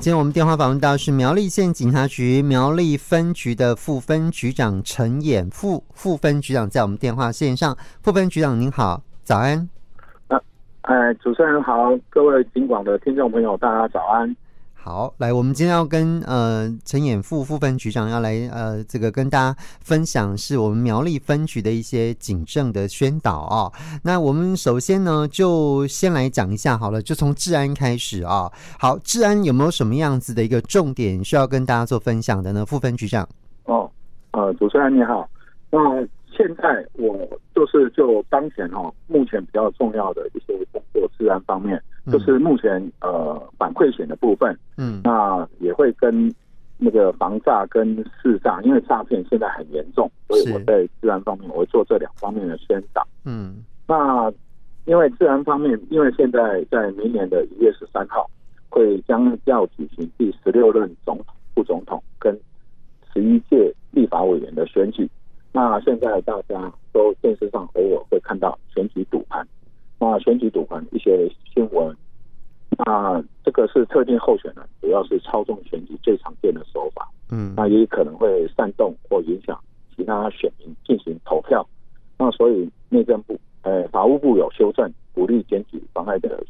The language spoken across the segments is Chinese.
今天我们电话访问到是苗栗县警察局苗栗分局的副分局长陈衍富副分局长，在我们电话线上。副分局长您好，早安。呃，哎，主持人好，各位警广的听众朋友，大家早安。好，来，我们今天要跟呃陈衍富副分局长要来呃这个跟大家分享，是我们苗栗分局的一些警政的宣导啊、那我们首先呢，就先来讲一下好了，就从治安开始啊、好，治安有没有什么样子的一个重点需要跟大家做分享的呢？副分局长。哦，呃，主持人你好，那现在我就是就当前哈、哦，目前比较重要的一些工作治安方面。就是目前呃反馈险的部分，嗯，那也会跟那个防诈跟市诈，因为诈骗现在很严重，所以我在治安方面我会做这两方面的宣导，嗯，那因为治安方面，因为现在在明年的一月十三号会将要举行第十六任总统、副总统跟十一届立法委员的选举，那现在大家都电视上偶尔会看到选举赌盘。那选举赌盘一些新闻，那这个是特定候选人，主要是操纵选举最常见的手法。嗯，那也可能会煽动或影响其他选民进行投票。那所以内政部，呃，法务部有修正鼓励检举妨碍的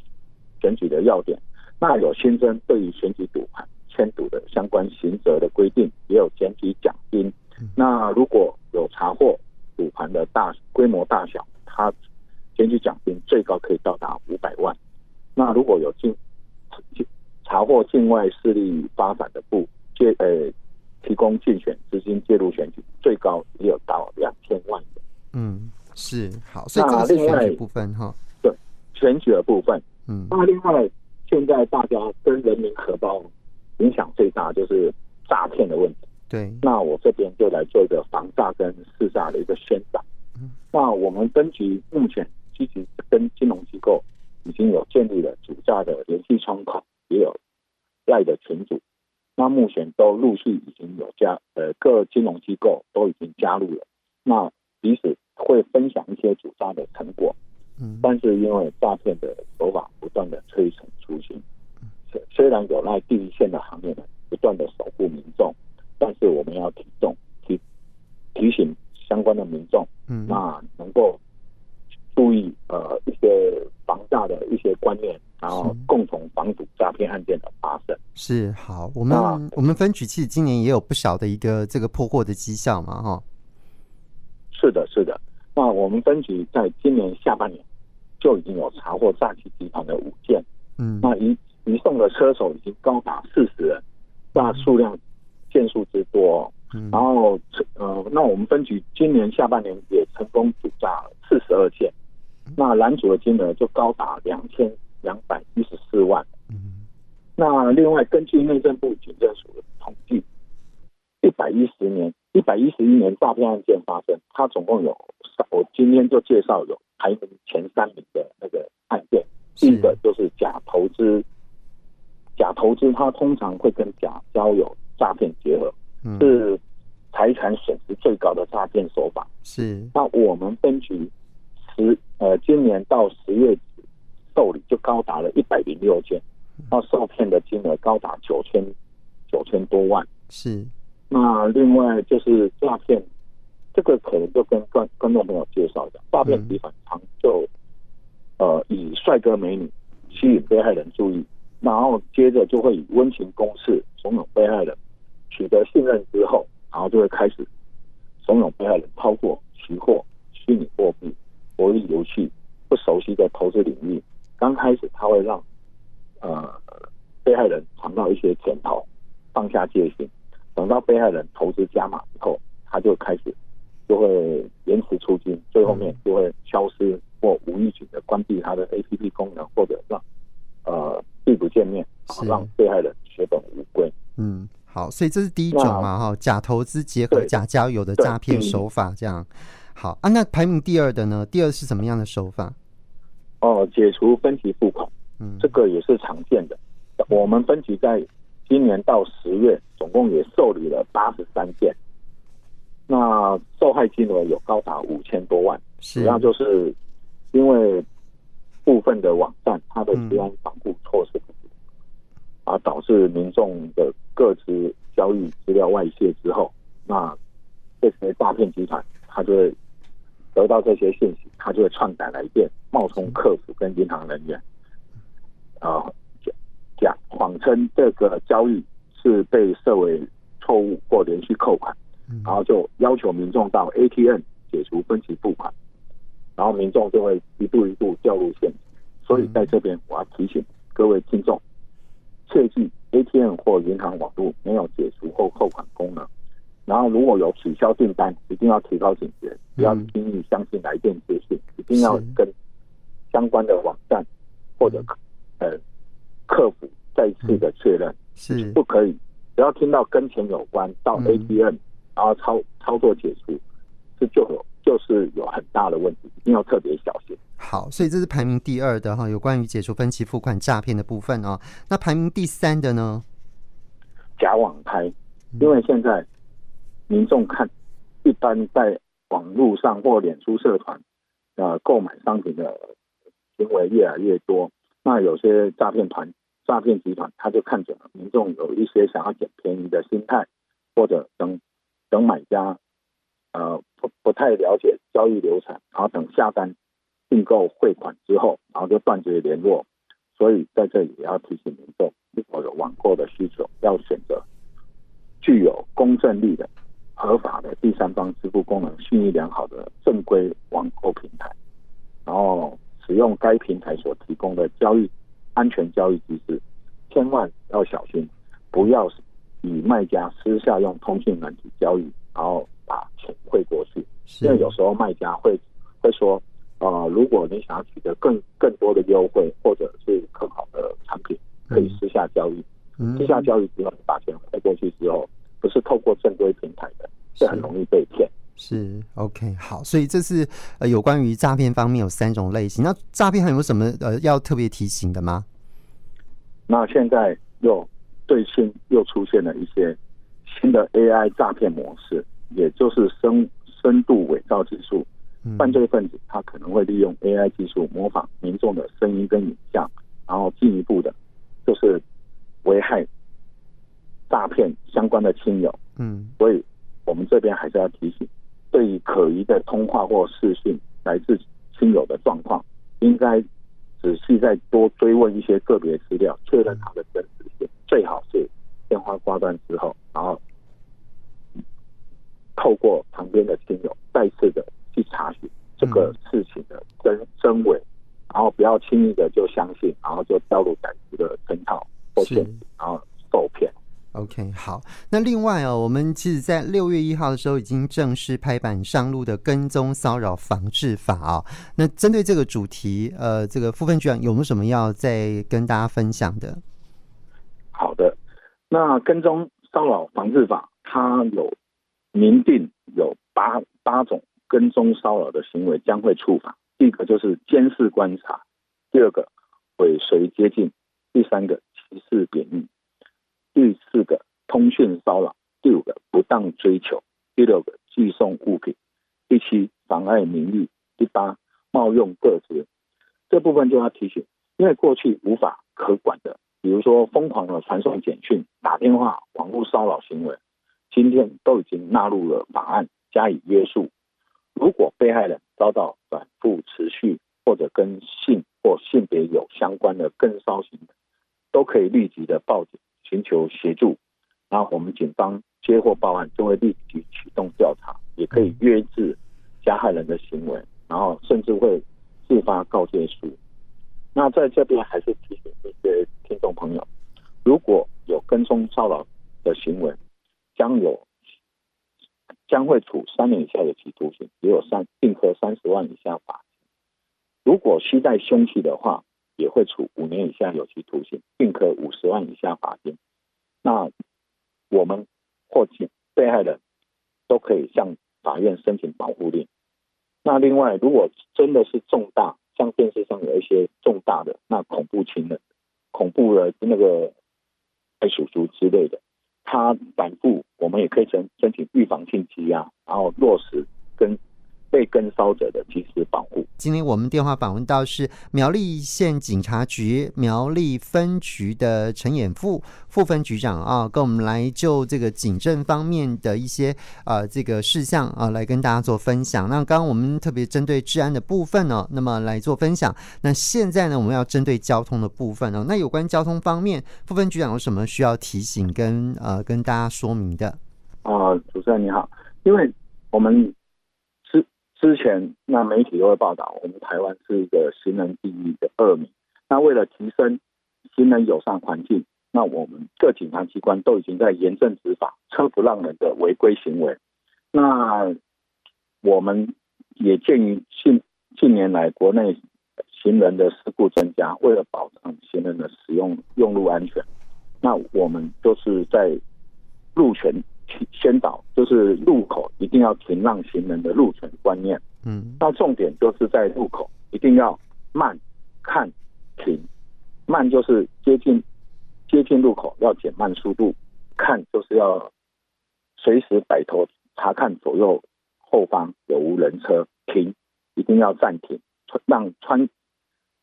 选举的要点。那有新增对于选举赌盘签赌的相关刑责的规定，也有检举奖金。那如果有查获赌盘的大规模大小，它检举奖金最高可以到达五百万。那如果有境查获境外势力发展的部介呃提供竞选资金介入选举，最高也有到两千万的。嗯，是好。所以这是选举部分哈。对，选举的部分。嗯。那另外，现在大家跟人民荷包影响最大就是诈骗的问题。对。那我这边就来做一个防诈跟试诈的一个宣导。嗯。那我们分局目前。积极跟金融机构已经有建立了主诈的联系窗口，也有赖的群组。那目前都陆续已经有加呃各金融机构都已经加入了。那彼此会分享一些主诈的成果。嗯，但是因为诈骗的手法不断的推陈出新，虽然有赖第一线的行业呢不断的是好，我们我们分局其实今年也有不少的一个这个破获的迹象嘛，哈。是的，是的。那我们分局在今年下半年就已经有查获诈欺集团的五件，嗯，那移移送的车手已经高达四十人，那数量件数之多。嗯，然后呃，那我们分局今年下半年也成功主诈四十二件。那拦阻的金额就高达两千两百一十四万。嗯，那另外根据内政部警政署的统计，一百一十年、一百一十一年诈骗案件发生，它总共有，我今天就介绍有排名前三名的那个案件。第一个就是假投资，假投资它通常会跟假交友诈骗结合，是财产损失最高的诈骗手法。是，那我们分局。十呃，今年到十月底受理就高达了一百零六件，那受骗的金额高达九千九千多万。是，那另外就是诈骗，这个可能就跟观观众朋友介绍一下，诈骗集团常就呃以帅哥美女吸引被害人注意，然后接着就会以温情攻势怂恿被害人取得信任之后，然后就会开始怂恿被害人操作期货、虚拟货币。博弈游戏不熟悉的投资领域，刚开始他会让呃被害人尝到一些甜头，放下戒心。等到被害人投资加码以后，他就开始就会延迟出金，最后面就会消失或无预警的关闭他的 APP 功能，或者让呃避不见面，让被害人血本无归。嗯，好，所以这是第一种嘛哈，假投资结合假交友的诈骗手法，这样。好啊，那排名第二的呢？第二是什么样的手法？哦，解除分期付款，嗯，这个也是常见的。我们分局在今年到十月，总共也受理了八十三件，那受害金额有高达五千多万。主要就是因为部分的网站它的治安防护措施不足，啊，导致民众的各自交易资料外泄之后，那这些诈骗集团他就会得到这些信息，他就会篡改来电，冒充客服跟银行人员，啊，讲谎称这个交易是被设为错误或连续扣款，然后就要求民众到 ATM 解除分期付款，然后民众就会一步一步掉入陷阱。所以在这边我要提醒各位听众。切记，ATM 或银行网络没有解除或扣款功能。然后，如果有取消订单，一定要提高警觉，不要轻易相信来电接讯，一定要跟相关的网站或者呃客服再次的确认，是不可以。只要听到跟钱有关，到 ATM 然后操操作解除，这就有就是有很大的问题，一定要特别小心。好，所以这是排名第二的哈，有关于解除分期付款诈骗的部分哦。那排名第三的呢？假网拍，因为现在民众看，一般在网络上或脸书社团呃购买商品的行为越来越多，那有些诈骗团、诈骗集团他就看准了民众有一些想要捡便宜的心态，或者等等买家呃不不太了解交易流程，然后等下单。订购汇款之后，然后就断绝联络，所以在这里也要提醒民众，如果有网购的需求，要选择具有公正力的、合法的第三方支付功能、信誉良好的正规网购平台，然后使用该平台所提供的交易安全交易机制，千万要小心，不要与卖用通讯软体交易，然后把钱汇过去，因为有时候卖家会会说。啊、呃，如果你想要取得更更多的优惠，或者是更好的产品，可以私下交易。嗯、私下交易之后，你把钱汇过去之后，不是透过正规平台的，是很容易被骗。是 OK，好，所以这是呃有关于诈骗方面有三种类型。那诈骗还有什么呃要特别提醒的吗？那现在又最新又出现了一些新的 AI 诈骗模式，也就是深深度伪造技术。犯罪分子他可能会利用 AI 技术模仿民众的声音跟影像，然后进一步的，就是危害诈骗相关的亲友。嗯，所以我们这边还是要提醒，对于可疑的通话或视讯来自亲友的状况，应该仔细再多追问一些个别资料，确认他的真实性。最好是电话挂断之后，然后透过旁边的亲友再次的。去查询这个事情的真真伪，然后不要轻易的就相信，然后就掉入歹徒的圈套或陷阱，然后受骗。OK，好。那另外哦，我们其实，在六月一号的时候，已经正式拍板上路的跟踪骚扰防治法啊、哦。那针对这个主题，呃，这个副分局长有没有什么要再跟大家分享的？好的，那跟踪骚扰防治法它有明定有八八种。跟踪骚扰的行为将会处罚。第一个就是监视观察，第二个尾随接近，第三个歧视贬义，第四个通讯骚扰，第五个不当追求，第六个寄送物品，第七妨碍名誉，第八冒用个资。这部分就要提醒，因为过去无法可管的，比如说疯狂的传送简讯、打电话、网络骚扰行为，今天都已经纳入了法案加以约束。如果被害人遭到反复持续或者跟性或性别有相关的跟骚行为，都可以立即的报警寻求协助。然后我们警方接获报案，就会立即启动调查，也可以约制加害人的行为，然后甚至会自发告诫书。那在这边还是提醒一些听众朋友，如果有跟踪骚扰的行为，将有。将会处三年以下有期徒刑，也有三并科三十万以下罚金。如果携带凶器的话，也会处五年以下有期徒刑，并科五十万以下罚金。那我们或请被害人都可以向法院申请保护令。那另外，如果真的是重大，像电视上有一些重大的，那恐怖情人、恐怖的那个爱叔叔之类的。他反复，也可以申申请预防性羁押，然后落实跟被跟骚者的及时保护。今天我们电话访问到是苗栗县警察局苗栗分局的陈衍富副分局长啊，跟我们来就这个警政方面的一些呃这个事项啊，来跟大家做分享。那刚刚我们特别针对治安的部分呢，那么来做分享。那现在呢，我们要针对交通的部分呢，那有关交通方面，副分局长有什么需要提醒跟呃跟大家说明的？啊、主持人你好，因为我们。之之前那媒体都会报道，我们台湾是一个行人第一的恶名。那为了提升行人友善环境，那我们各警察机关都已经在严正执法车不让人的违规行为。那我们也鉴于近近年来国内行人的事故增加，为了保障行人的使用用路安全，那我们就是在路权。宣导就是路口一定要停让行人的路权观念。嗯，那重点就是在路口一定要慢、看、停。慢就是接近接近路口要减慢速度，看就是要随时摆头查看左右后方有无人车，停一定要暂停，让穿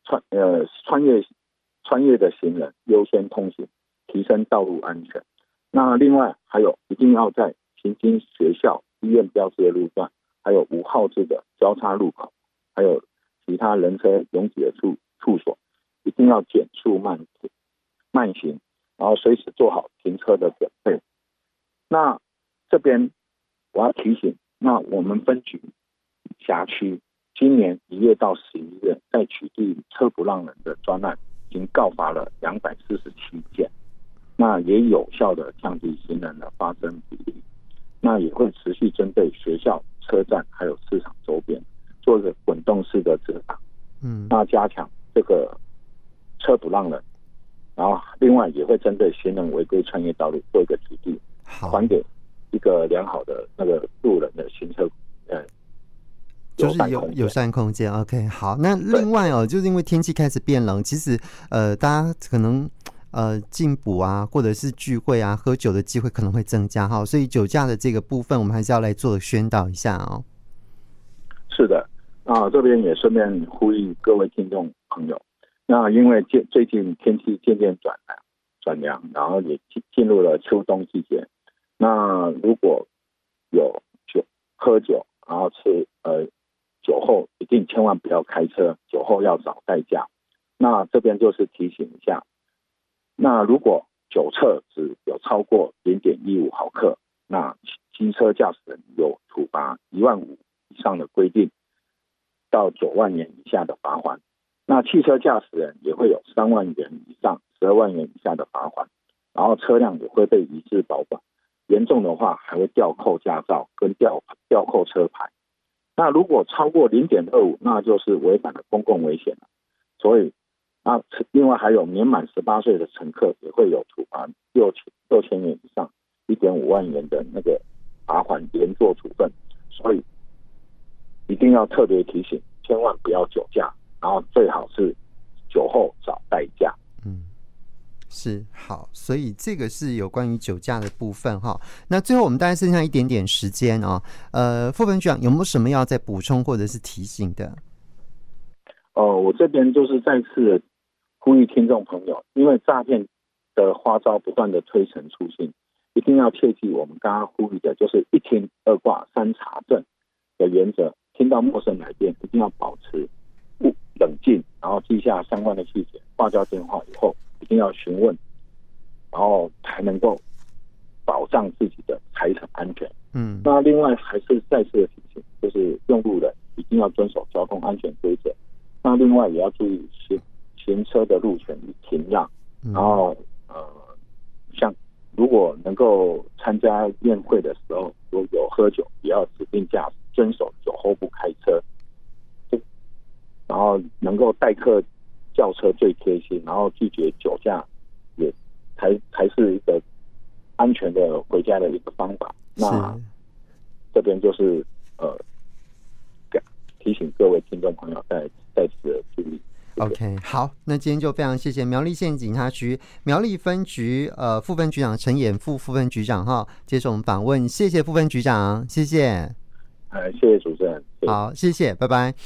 穿呃穿越穿越的行人优先通行，提升道路安全。那另外还有，一定要在行经学校、医院标志的路段，还有无号志的交叉路口，还有其他人车拥挤的处处所，一定要减速慢慢行，然后随时做好停车的准备。那这边我要提醒，那我们分局辖区今年一月到十一月，在取缔车不让人的专案，已经告发了两百四十七件。那也有效的降低行人的发生比例，那也会持续针对学校、车站还有市场周边做一个滚动式的执法，嗯，那加强这个车不让人，然后另外也会针对行人违规穿越道路做一个取缔，还给一个良好的那个路人的行车，呃，就是有友善空间。OK，好，那另外哦，就是因为天气开始变冷，其实呃，大家可能。呃，进补啊，或者是聚会啊，喝酒的机会可能会增加哈，所以酒驾的这个部分，我们还是要来做宣导一下哦。是的，啊，这边也顺便呼吁各位听众朋友，那因为最最近天气渐渐转凉，转凉，然后也进进入了秋冬季节，那如果有酒喝酒，然后吃呃酒后，一定千万不要开车，酒后要找代驾。那这边就是提醒一下。那如果酒测值有超过零点一五毫克，那机车驾驶人有处罚一万五以上的规定，到九万元以下的罚款。那汽车驾驶人也会有三万元以上十二万元以下的罚款，然后车辆也会被移至保管，严重的话还会吊扣驾照跟吊吊扣车牌。那如果超过零点二五，那就是违反了公共危险了。所以。那另外还有年满十八岁的乘客也会有处罚六千六千元以上一点五万元的那个罚款连坐处分，所以一定要特别提醒，千万不要酒驾，然后最好是酒后找代驾。嗯，是好，所以这个是有关于酒驾的部分哈。那最后我们大概剩下一点点时间啊，呃，副本局长有没有什么要再补充或者是提醒的？哦，我这边就是再次。呼吁听众朋友，因为诈骗的花招不断的推陈出新，一定要切记我们刚刚呼吁的，就是一听二挂三查证的原则。听到陌生来电，一定要保持不冷静，然后记下相关的细节，挂掉电话以后，一定要询问，然后才能够保障自己的财产安全。嗯，那另外还是再次的提醒，就是用路人一定要遵守交通安全规则。那另外也要注意是。行车的路权与停让，然后呃，像如果能够参加宴会的时候，如果有喝酒，也要指定驾驶，遵守酒后不开车。然后能够代客轿车最贴心，然后拒绝酒驾，也才才是一个安全的回家的一个方法。那这边就是呃，提醒各位听众朋友在在此的注意。OK，好，那今天就非常谢谢苗栗县警察局苗栗分局呃副分局长陈衍富副分局长哈接受我们访问，谢谢副分局长，谢谢，哎，谢谢主持人。好，谢谢，拜拜。